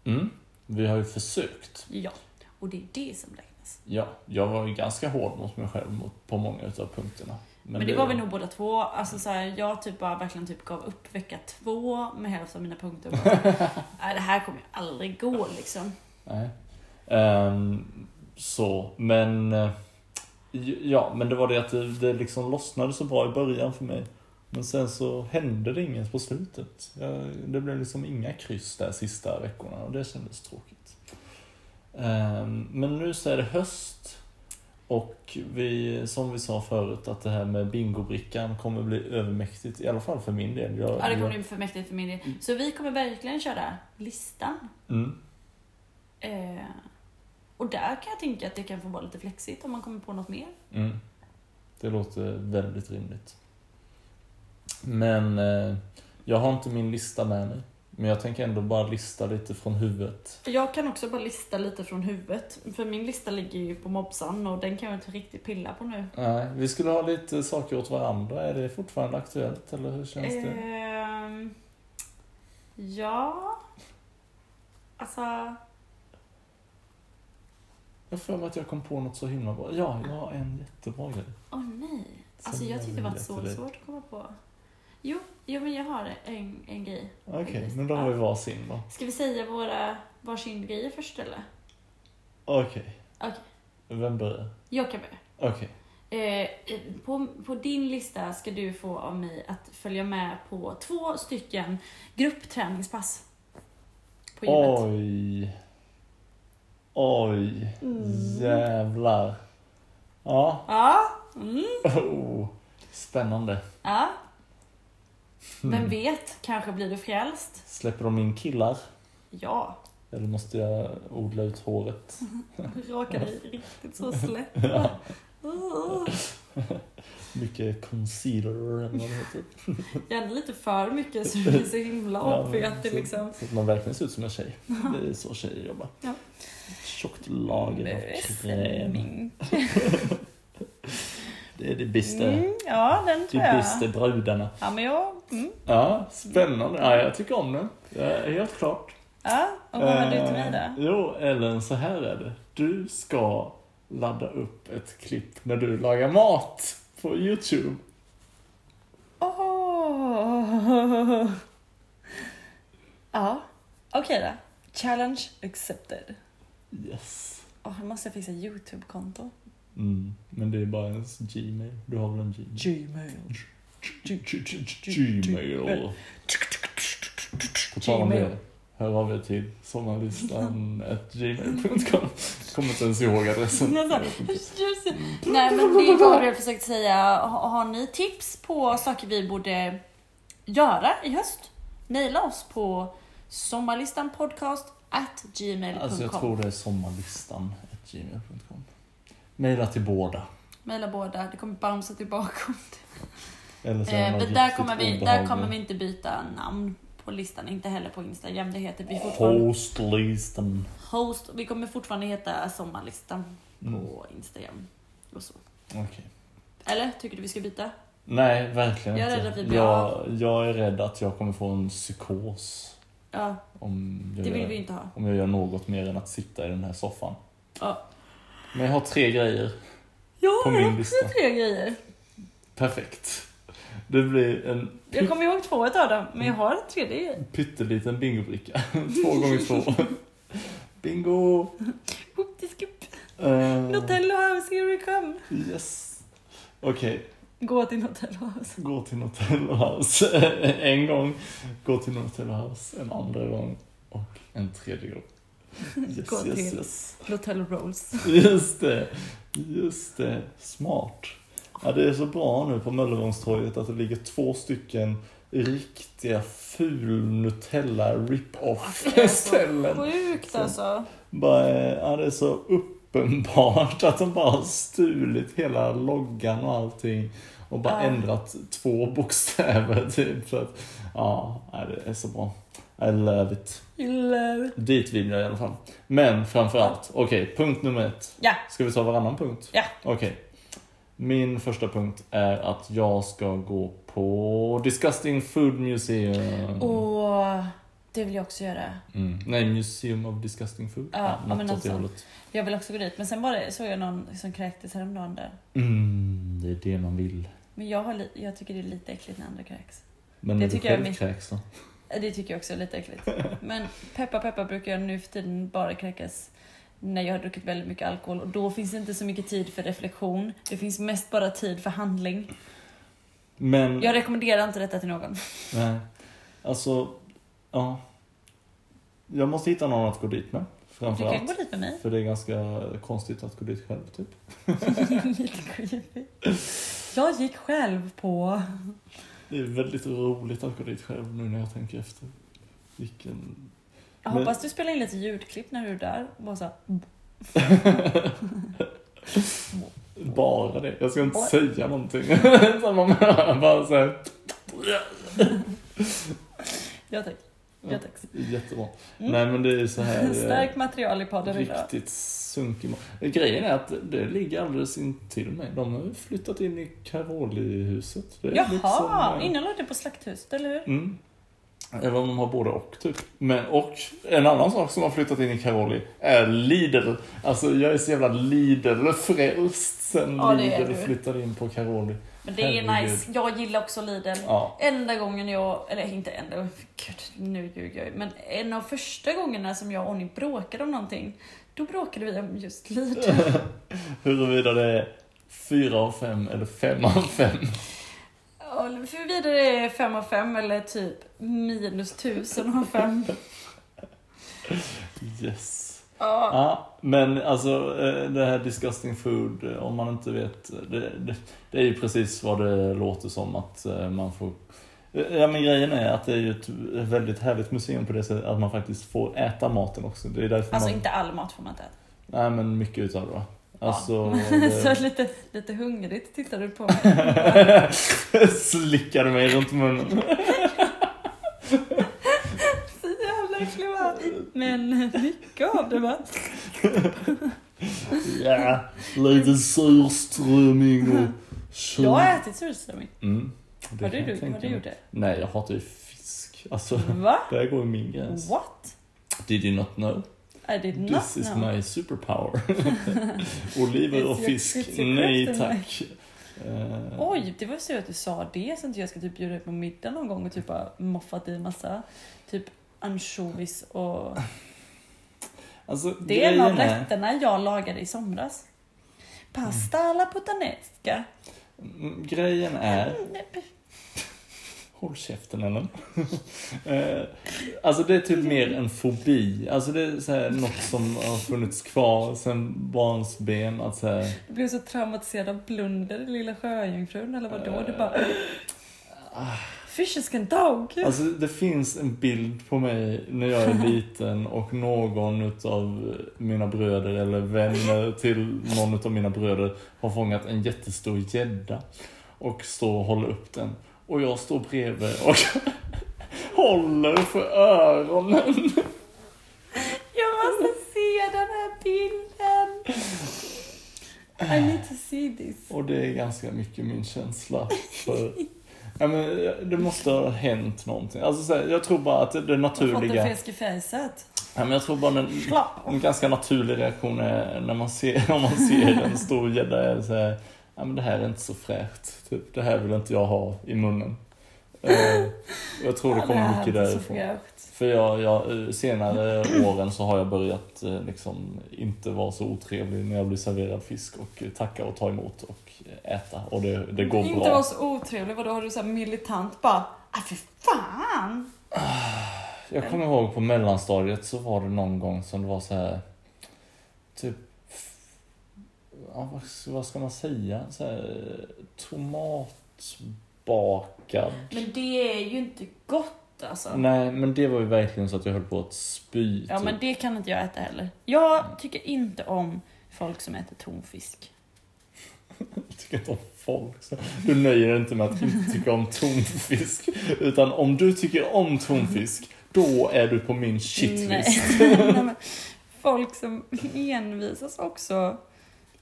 Mm. Vi har ju försökt. Ja, och det är det som räknas. Ja, jag var ju ganska hård mot mig själv på många utav punkterna. Men, det var vi nog båda två. Alltså så här, jag typ bara verkligen typ gav upp vecka två med hälften av mina punkter. Och bara, Nej, det här kommer ju aldrig gå liksom. Nej. Ehm, så, men... eh, Ja, men det var det att det, det liksom lossnade så bra i början för mig. Men sen så hände det inget på slutet. Jag, det blev liksom inga kryss där sista veckorna och det kändes tråkigt. Ehm, men nu så är det höst. Och vi, som vi sa förut, att det här med bingobrickan kommer bli övermäktigt. I alla fall för min del. Jag, Ja, det kommer bli för mäktigt för min del. Så vi kommer verkligen köra listan. mm, Eh, och där kan jag tänka att det kan få vara lite flexigt om man kommer på något mer. Mm. Det låter väldigt rimligt. Men eh, jag har inte min lista med mig. Men jag tänker ändå bara lista lite från huvudet. Jag kan också bara lista lite från huvudet. För min lista ligger ju på Mobsan och den kan jag inte riktigt pilla på nu. Nej, vi skulle ha lite saker åt varandra. Är det fortfarande aktuellt eller hur känns det? Ehm, ja... Alltså... Jag för mig att jag kom på något så himla bra. Ja, jag har en jättebra grej. Åh nej. Alltså jag tyckte det var så svårt att komma på. Jo, jo men jag har en, en grej. Okej, men då har vi varsin då. Ska vi säga våra varsin grejer först eller? Okej. Okej. Vem börjar? Jag kan börja. Okej. Eh, på, på din lista ska du få av mig att följa med på två stycken gruppträningspass. På gymmet. Oj. Oj. Mm. Jävlar. Ja. Ja. Mm. Oh. Spännande. ja. Vem Mm. vet, kanske blir du frälst. Släpper de in killar? Ja. Eller måste jag odla ut håret? Raka dig riktigt så slätt. Ja. Mycket concealer eller vad det heter. Gärna lite för mycket så det blir så himla så- liksom... Så att man verkligen ser ut som en tjej. Det är så tjejer jobbar. Ja. Tjockt lager av kräm. Det är det bästa. Mm, ja, den De tror jag. bästa brudarna. Ja, men jag... Mm. Ja, spännande. Ja, jag tycker om den. Helt klart. Ja, och vad har du till mig Eh, då? Jo, Ellen, så här är det. Du ska ladda upp ett klipp när du lagar mat på YouTube. Åh! Ja, okej då. Challenge accepted. Yes. Åh, nu måste jag fixa YouTube-konto. Mm, men det är bara ens Gmail. Du har väl en Gmail? Gmail. Gmail. På tal om det. Hör av er till sommarlistan gmail.com. Kommer inte ens ihåg adressen. Nej, men det är vad jag försökt säga. Har, ni tips på saker vi borde göra i höst? Maila oss på sommarlistanpodcast at gmail.com. Alltså jag tror det är sommarlistan gmail.com. Maila till båda. Maila båda, det kommer bouncea tillbaka. Eller så det Eh, där kommer, vi, där kommer vi inte byta namn på listan, inte heller på Instagram. Det heter vi fortfarande Hostlistan. host. Vi kommer fortfarande heta sommarlistan Mm. på Instagram. Och så. Okej. Eller tycker du vi ska byta? Nej, verkligen Jag är inte. rädd att vi blir jag, jag är rädd att jag kommer få en psykos. Ja, Om jag, det vill gör, vi inte ha. om jag gör något mer än att sitta i den här soffan. Ja. Men jag har tre grejer. Ja, På min lista. tre grejer. Perfekt. Det blir en Jag kommer ihåg två utav dem, men jag har en tredje. pytteliten bingobricka. två gånger två. Bingo! Whoop-de-scoop. Uh, Nutella House, here we come. Yes. Okej, Gå till Nutella House. gå till Nutella House en gång. Gå till Nutella House en andra gång. Och en tredje gång. Yes, Gå yes, till- yes. Nutella Rolls. Just det. Just det. Smart. Ja, det är så bra nu på Möllevångstorget att det ligger två stycken riktiga ful Nutella rip-off Det är så ställen. sjukt alltså. Bara, ja, det är så uppenbart att de bara har stulit hela loggan och allting. Och bara Ja. ändrat två bokstäver typ. För att, ja, det är så bra. I love it. Love. Dit vill jag i alla fall. Men framförallt, okej, punkt nummer ett. Ja. Ska vi ta varannan punkt? Ja. Okej. Min första punkt är att jag ska gå på Disgusting Food Museum. Och det vill jag också göra. Mm. Nej, Museum of Disgusting Food. Ja, ja, men alltså. Jag vill också gå dit. Men sen det, såg jag någon som kräktes häromdagen där. Mm, det är det man vill. Men jag, har jag tycker det är lite äckligt när andra kräks. Men Det när du tycker jag är själv mitt- kräks då? Det tycker jag också är lite äckligt. Men peppa peppa brukar jag nu för tiden bara kräkas när jag har druckit väldigt mycket alkohol och då finns det inte så mycket tid för reflektion. Det finns mest bara tid för handling. Men, Jag rekommenderar inte detta till någon. nej. Alltså, ja. Jag måste hitta någon att gå dit med. Du kan Framförallt. gå dit med mig. För det är ganska konstigt att gå dit själv, typ. Lite creepy. Jag gick själv på... Det är väldigt roligt att gå dit själv nu när jag tänker efter. Vilken... Jag Men- hoppas du spelar in lite ljudklipp när du är där. Bara så här, Bara det. Jag ska inte Oj. säga någonting. så man bara så här. Ja tack. Ja tack. Jättebra. Mm. Nej men det är så här. eh, Starkt material i podden idag. Riktigt sunkig. Grejen är att det ligger alldeles intill mig. De har flyttat in i är Jaha, liksom, eh, innan låg det på slakthuset, eller hur? Mm. Även om de har både och typ. Men, och en annan sak som har flyttat in i Caroli är Lidl. Alltså jag är så jävla Lidl-frälst sen Ja, är Lidl flyttade in på Caroli. Men det är Herregud. nice. Jag gillar också Lidl. Ja. Enda gången jag, eller inte enda, gud nu ljuger jag. Men en av första gångerna som jag och Onni bråkade om någonting, då bråkade vi om just Lidl. Huruvida det är fyra av fem eller fem av fem. För vidare är 5 av 5 eller typ minus 1000 av 5. Yes. Ja. Ja, men alltså eh, det här disgusting food, eh, om man inte vet, eh, det, det, det är ju precis vad det låter som att man får Ja men grejen är att det är ju ett väldigt härligt museum på det sättet att man faktiskt får äta maten också. Det är därför Alltså man... inte all mat får man inte äta. Nej men mycket utav det va. Alltså... Det- Så lite, lite hungrigt tittar du på mig. Slickade mig runt munnen. Så jävla äcklig va? Men mycket av det va? Ja, lite surströmming och kött. Jag har ätit surströmming. Mm, det Har du, du, har du gjort det? Nej, jag hatar ju fisk. Alltså, Va? där går min gräns. What? Did you not know? I did not This is know. my superpower. Oliver och fisk. Nej tack. Eh, Oj, det var så att du sa det så att jag ska typ bjuda dig på middag någon gång och typ bara moffat i massa typ ansjovis och... alltså, Det är en av rätterna jag lagade i somras. Pasta alla puttanesca. Mm, Grejen är... Håll käften Ellen. Eh, alltså det är typ mer en fobi. Alltså det är så här, något som har funnits kvar sen barnsben. Att så här, Jag blev så traumatiserad av Blunder, lilla sjöjungfrun eller vadå? Det bara... Fishes can dog! Alltså det finns en bild på mig när jag är liten och någon utav mina bröder eller vänner till någon utav mina bröder har fångat en jättestor gädda och står och håller upp den. Och jag står bredvid och håller för öronen. Jag måste se den här bilden! I need to see this. Och det är ganska mycket min känsla för Ja, men det måste ha hänt någonting. Alltså, så här, jag tror bara att det, naturliga... fisk i facet. Ja, men jag tror bara Slapp. en ganska naturlig reaktion är när man ser, om man ser en stor gädda ja men det här är inte så fräscht. Typ, det här vill inte jag ha i munnen. Eh, jag tror det Ja, kommer här mycket inte därifrån. För jag, jag, eh, senare åren så har jag börjat eh, liksom inte vara så otrevlig när jag blir serverad fisk och tacka och ta emot och äta. Och det, det går Inte bra. vara så otrevlig, vadå har du så militant bara ah för fan! Jag kommer ihåg på mellanstadiet så var det någon gång som det var så här typ ja, vad, ska man säga? Så här, tomatbakad. Men det är ju inte gott alltså. Nej, men det var ju verkligen så att jag höll på att spy. Ja typ. men det kan inte jag äta heller. Jag tycker inte om folk som äter tonfisk. Jag tycker inte om folk. Så du nöjer dig inte med att inte tycka om tonfisk. Utan om du tycker om tonfisk, då är du på min shitlist. Nej. Folk som envisas också.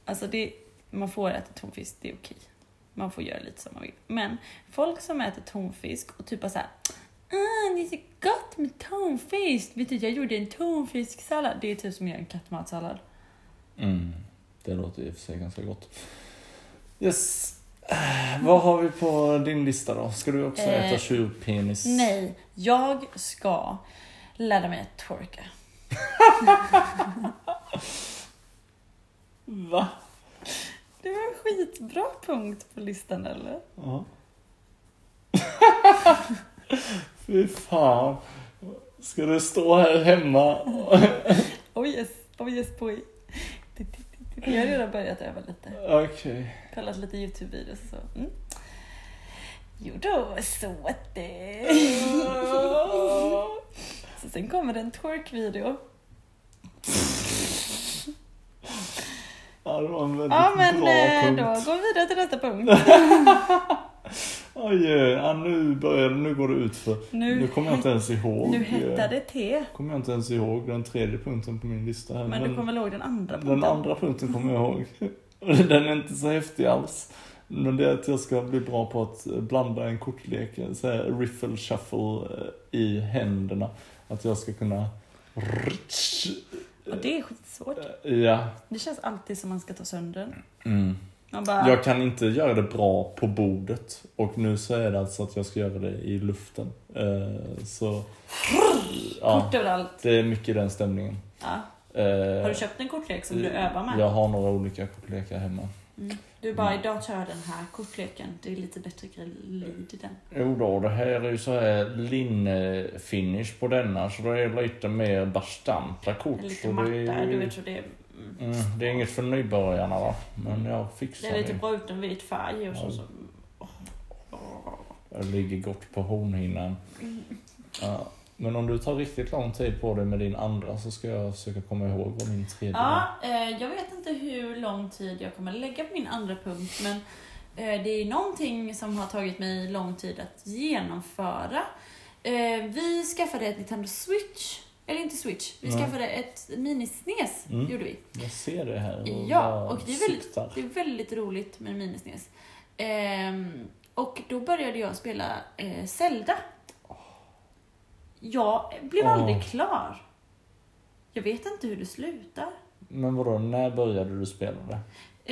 Alltså det, man får äta tonfisk, det är okej. Man får göra lite som man vill. Men folk som äter tonfisk och typ bara såhär Ah, det är så gott med tonfisk! Vet du, jag gjorde en tonfisksallad. Det är typ som att göra en kattmatsallad. Mm, det låter i och för sig ganska gott. Yes. Vad har vi på din lista då? Ska du också Eh, äta tjurpenis? Nej, jag ska lära mig att twerka. Va? Det var en skitbra punkt på listan eller? Ja. Fy fan. Ska du stå här hemma? Oh yes, oh yes boy. Jag har redan börjat öva lite. Okej. Kollat lite Youtube-videos och så. Mm. Jo då, så att det... Så sen kommer det en twerk-video. Ja, det var en väldigt Ja men bra eh, punkt. då går vi vidare till nästa punkt. Oj, ja, nu börjar nu går det ut för. Nu Nu, kommer jag inte ens ihåg. nu hettar det till. kommer jag inte ens ihåg den tredje punkten på min lista här. Men du kommer väl ihåg den andra punkten? Den andra punkten kommer jag ihåg. Den är inte så häftig alls. Men det är att jag ska bli bra på att blanda en kortlek, så här riffle shuffle eh, i händerna. Att jag ska kunna... Och det är skitsvårt. Ja. Det känns alltid som man ska ta sönder den. Mm. Bara, Jag kan inte göra det bra på bordet och nu så är det alltså att jag ska göra det i luften. Eh, så... Ja, kort överallt. det är mycket den stämningen. Ja. Eh, Har du köpt en kortlek som du övar med? Jag har några olika kortlekar hemma. Mm. Du bara, idag tar jag den här kortleken. Det är lite bättre glid i den. Jo då, det här är ju så här linnefinish på denna så det är lite mer bastanta kort. Lite så det, matta, är, du vet hur det är. Mm. mm, det är inget för nybörjarna va, men jag Det fixar är det. lite bruten vit färg och så. Ja. så. Jag ligger gott på hornhinnan. Ja. Men om du tar riktigt lång tid på dig med din andra så ska jag försöka komma ihåg vad min tredje Ja, eh, jag vet inte hur lång tid jag kommer lägga på min andra punkt, men eh, det är någonting som har tagit mig lång tid att genomföra. Eh, vi skaffade ett Nintendo Switch, eller inte Switch, vi Nej. skaffade ett minisnes, Mm. gjorde vi. Jag ser det här och Ja, och det är väldigt-. Det är väldigt roligt med minisnes. Ehm, och då började jag spela eh, Zelda. Jag blev Åh. aldrig klar. Jag vet inte hur det slutar. Men vadå, när började du spela det?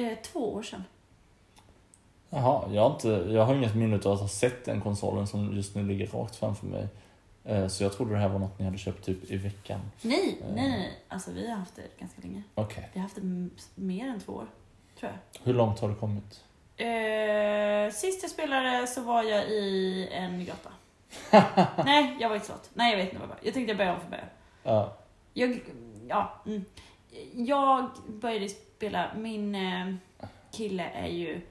Eh, två år sedan. Jaha, jag har, inte, jag har inget minne av att ha sett den konsolen som just nu ligger rakt framför mig. Eh, Så jag trodde det här var något ni hade köpt typ i veckan. Nej, Eh. nej, nej. Alltså vi har haft det ganska länge. Okej. Vi har haft det mer än två år, tror jag. Hur långt har du kommit? Eh, sist jag spelade så var jag i en grotta. nej, jag var i ett slott. Nej, jag vet inte vad det var. Jag tänkte jag börja om från början. Ja. Jag, ja, mm. jag började spela, min eh, kille är ju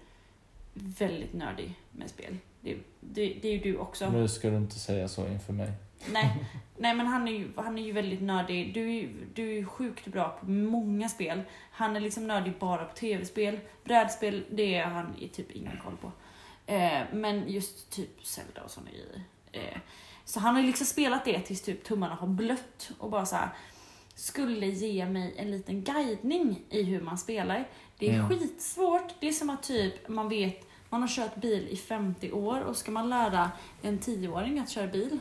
väldigt nördig med spel. Det, det, det är ju du också. Nu ska du inte säga så inför mig. Nej, nej men han är, ju, han är ju väldigt nördig. Du, är du är ju sjukt bra på många spel. Han är liksom nördig bara på tv-spel. Brädspel, det är han typ ingen koll på. Eh, men just typ Zelda och såna grejer. Eh, så han har ju liksom spelat det tills typ tummarna har blött och bara så här skulle ge mig en liten guidning i hur man spelar. Det är Mm. skitsvårt. Det är som att typ man vet, man har kört bil i 50 år och ska man lära en 10-åring att köra bil.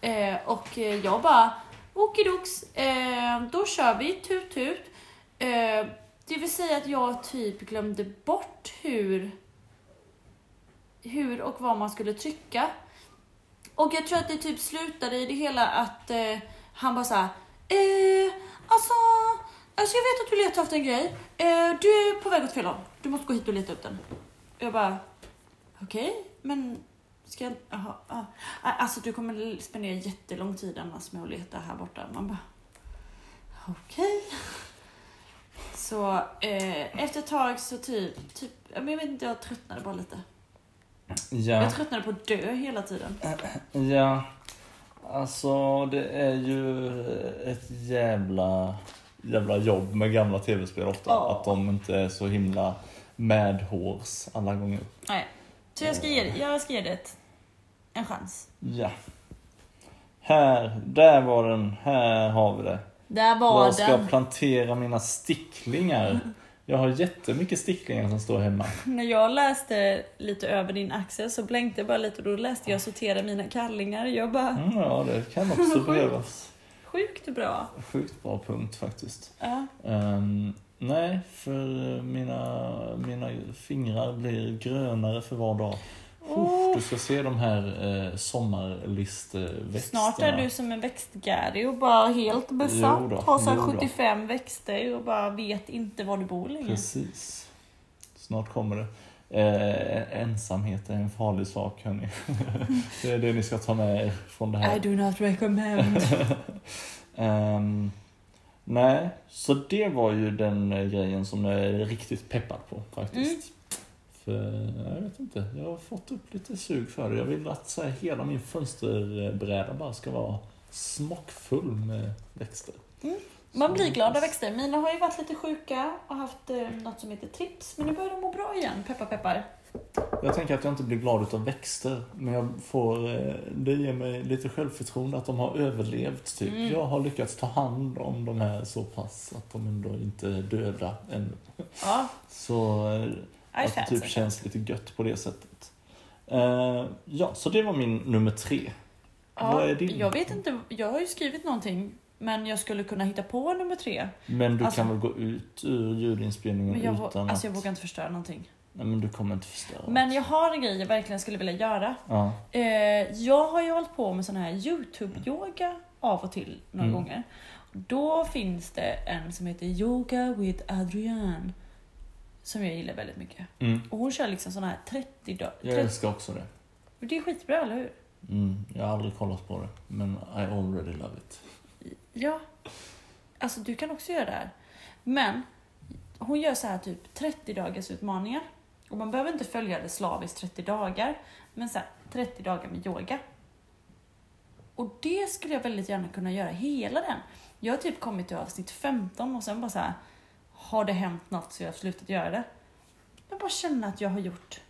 Eh, och jag bara, okidoks, eh, då kör vi, tut tut. Eh, det vill säga att jag typ glömde bort hur, hur och vad man skulle trycka. Och jag tror att det typ slutade i det hela att eh, han bara såhär, eh, alltså, alltså jag vet att du letar efter en grej. Eh, du är på väg åt fel håll. Du måste gå hit och leta upp den. Jag bara, okej, men ska jag, aha, aha. Alltså du kommer spendera jättelång tid annars med att leta här borta. Man bara, okej. Så eh, efter ett tag så typ, typ, jag vet inte, jag tröttnade bara lite. Ja. Jag tröttnade på att dö hela tiden. Ja, alltså det är ju ett jävla, jävla jobb med gamla tv-spel ofta. Ja. Att de inte är så himla medhårs alla gånger. Nej. Så jag ska ge jag ska ge det en chans. Ja. Här, där var den. Här har vi det. Där var Jag ska den. plantera mina sticklingar. Jag har jättemycket sticklingar som står hemma. När jag läste lite över din axel så blänkte jag bara lite och då läste jag sortera mina kallingar. Jag bara, Mm, ja, det kan också behövas. sjukt bra. Sjukt bra punkt faktiskt. Ja. Ehm, nej, för mina, mina fingrar blir grönare för var dag. Åh. Du ska se de här eh, sommarlistväxterna. Snart är du som en växtgäri och bara helt besatt. Har så här jo då. 75 växter och bara vet inte var du bor längre. Precis. Snart kommer det. Eh, ensamhet är en farlig sak hörni. det är det ni ska ta med er från det här. I do not recommend. Ehm, nej, så det var ju den eh, grejen som jag är riktigt peppad på faktiskt. Mm. För, jag vet inte, jag har fått upp lite sug för det. Jag vill att så här, hela min fönsterbräda bara ska vara smockfull med växter. Man blir glad av växter. Mina har ju varit lite sjuka och haft eh, något som heter trips. Men nu börjar de må bra igen. Peppar peppar. Jag tänker att jag inte blir glad utav växter, men jag får, eh, det ger mig lite självförtroende att de har överlevt. Typ. Mm. Jag har lyckats ta hand om de här så pass att de ändå inte är döda ännu. Ja, Så eh, att det typ känns lite gött på det sättet. Eh, ja, så det var min nummer tre. ja, Vad är din? Jag vet inte. Jag har ju skrivit någonting Men jag skulle kunna hitta på nummer tre. Men du Alltså- kan väl gå ut ur ljudinspelningen jag, utan alltså jag vågar inte förstöra någonting. Nej men du kommer inte förstöra. Men jag har en grej jag verkligen skulle vilja göra. Ja. Eh, jag har ju hållit på med sån här YouTube-yoga av och till några Mm. gånger. Då finns det en som heter Yoga with Adrienne. Som jag gillar väldigt mycket. Mm. Och hon kör liksom sån här 30 dagar. Jag älskar också det. Det är skitbra, eller hur? Mm. Jag har aldrig kollat på det, men I already love it. Ja. Alltså du kan också göra det här. Men hon gör så här typ 30 dagars utmaningar. Och man behöver inte följa det slaviskt 30 dagar. Men så här 30 dagar med yoga. Och det skulle jag väldigt gärna kunna göra hela den. Jag har typ kommit till avsnitt 15 och sen bara så här. Har det hänt något så jag har slutat göra det? Jag bara känner att jag har gjort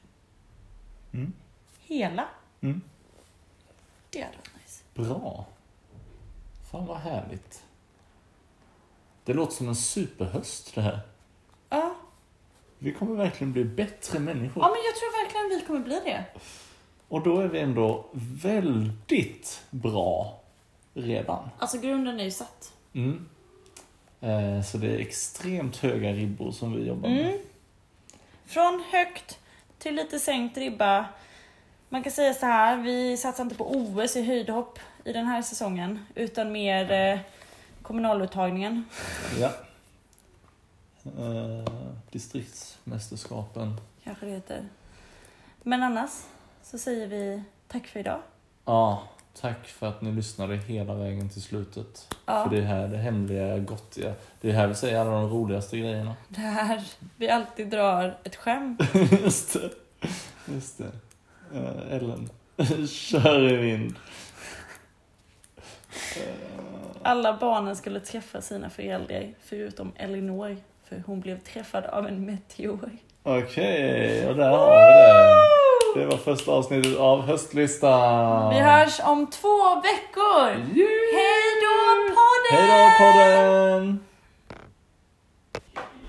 Mm. hela. Mm. Det hade varit nice. Bra. Fan vad härligt. Det låter som en superhöst det här. Ja. Vi kommer verkligen bli bättre människor. ja, men jag tror verkligen vi kommer bli det. Och då är vi ändå väldigt bra redan. Alltså grunden är ju satt. Mm. Eh, så det är extremt höga ribbor som vi jobbar med. Mm. Från högt till lite sänkt ribba. Man kan säga så här, vi satsar inte på OS i höjdhopp i den här säsongen, utan mer eh, kommunaluttagningen. Ja. Eh, distriktsmästerskapen. Kanske det heter. Men annars så säger vi tack för idag. Ja, tack för att ni lyssnade hela vägen till slutet. Ja, För det är här det hemliga gottiga. Det är här vi säger alla de roligaste grejerna. det här vi alltid drar ett skämt. Just det. Just det. Eh, Ellen, kör i vind. Alla barnen skulle träffa sina föräldrar, förutom Elinor, för hon blev träffad av en meteor. Okej, och där har vi det. Det var första avsnittet av höstlistan. Vi hörs om två veckor! Yeah. Hej då podden! Hej då podden!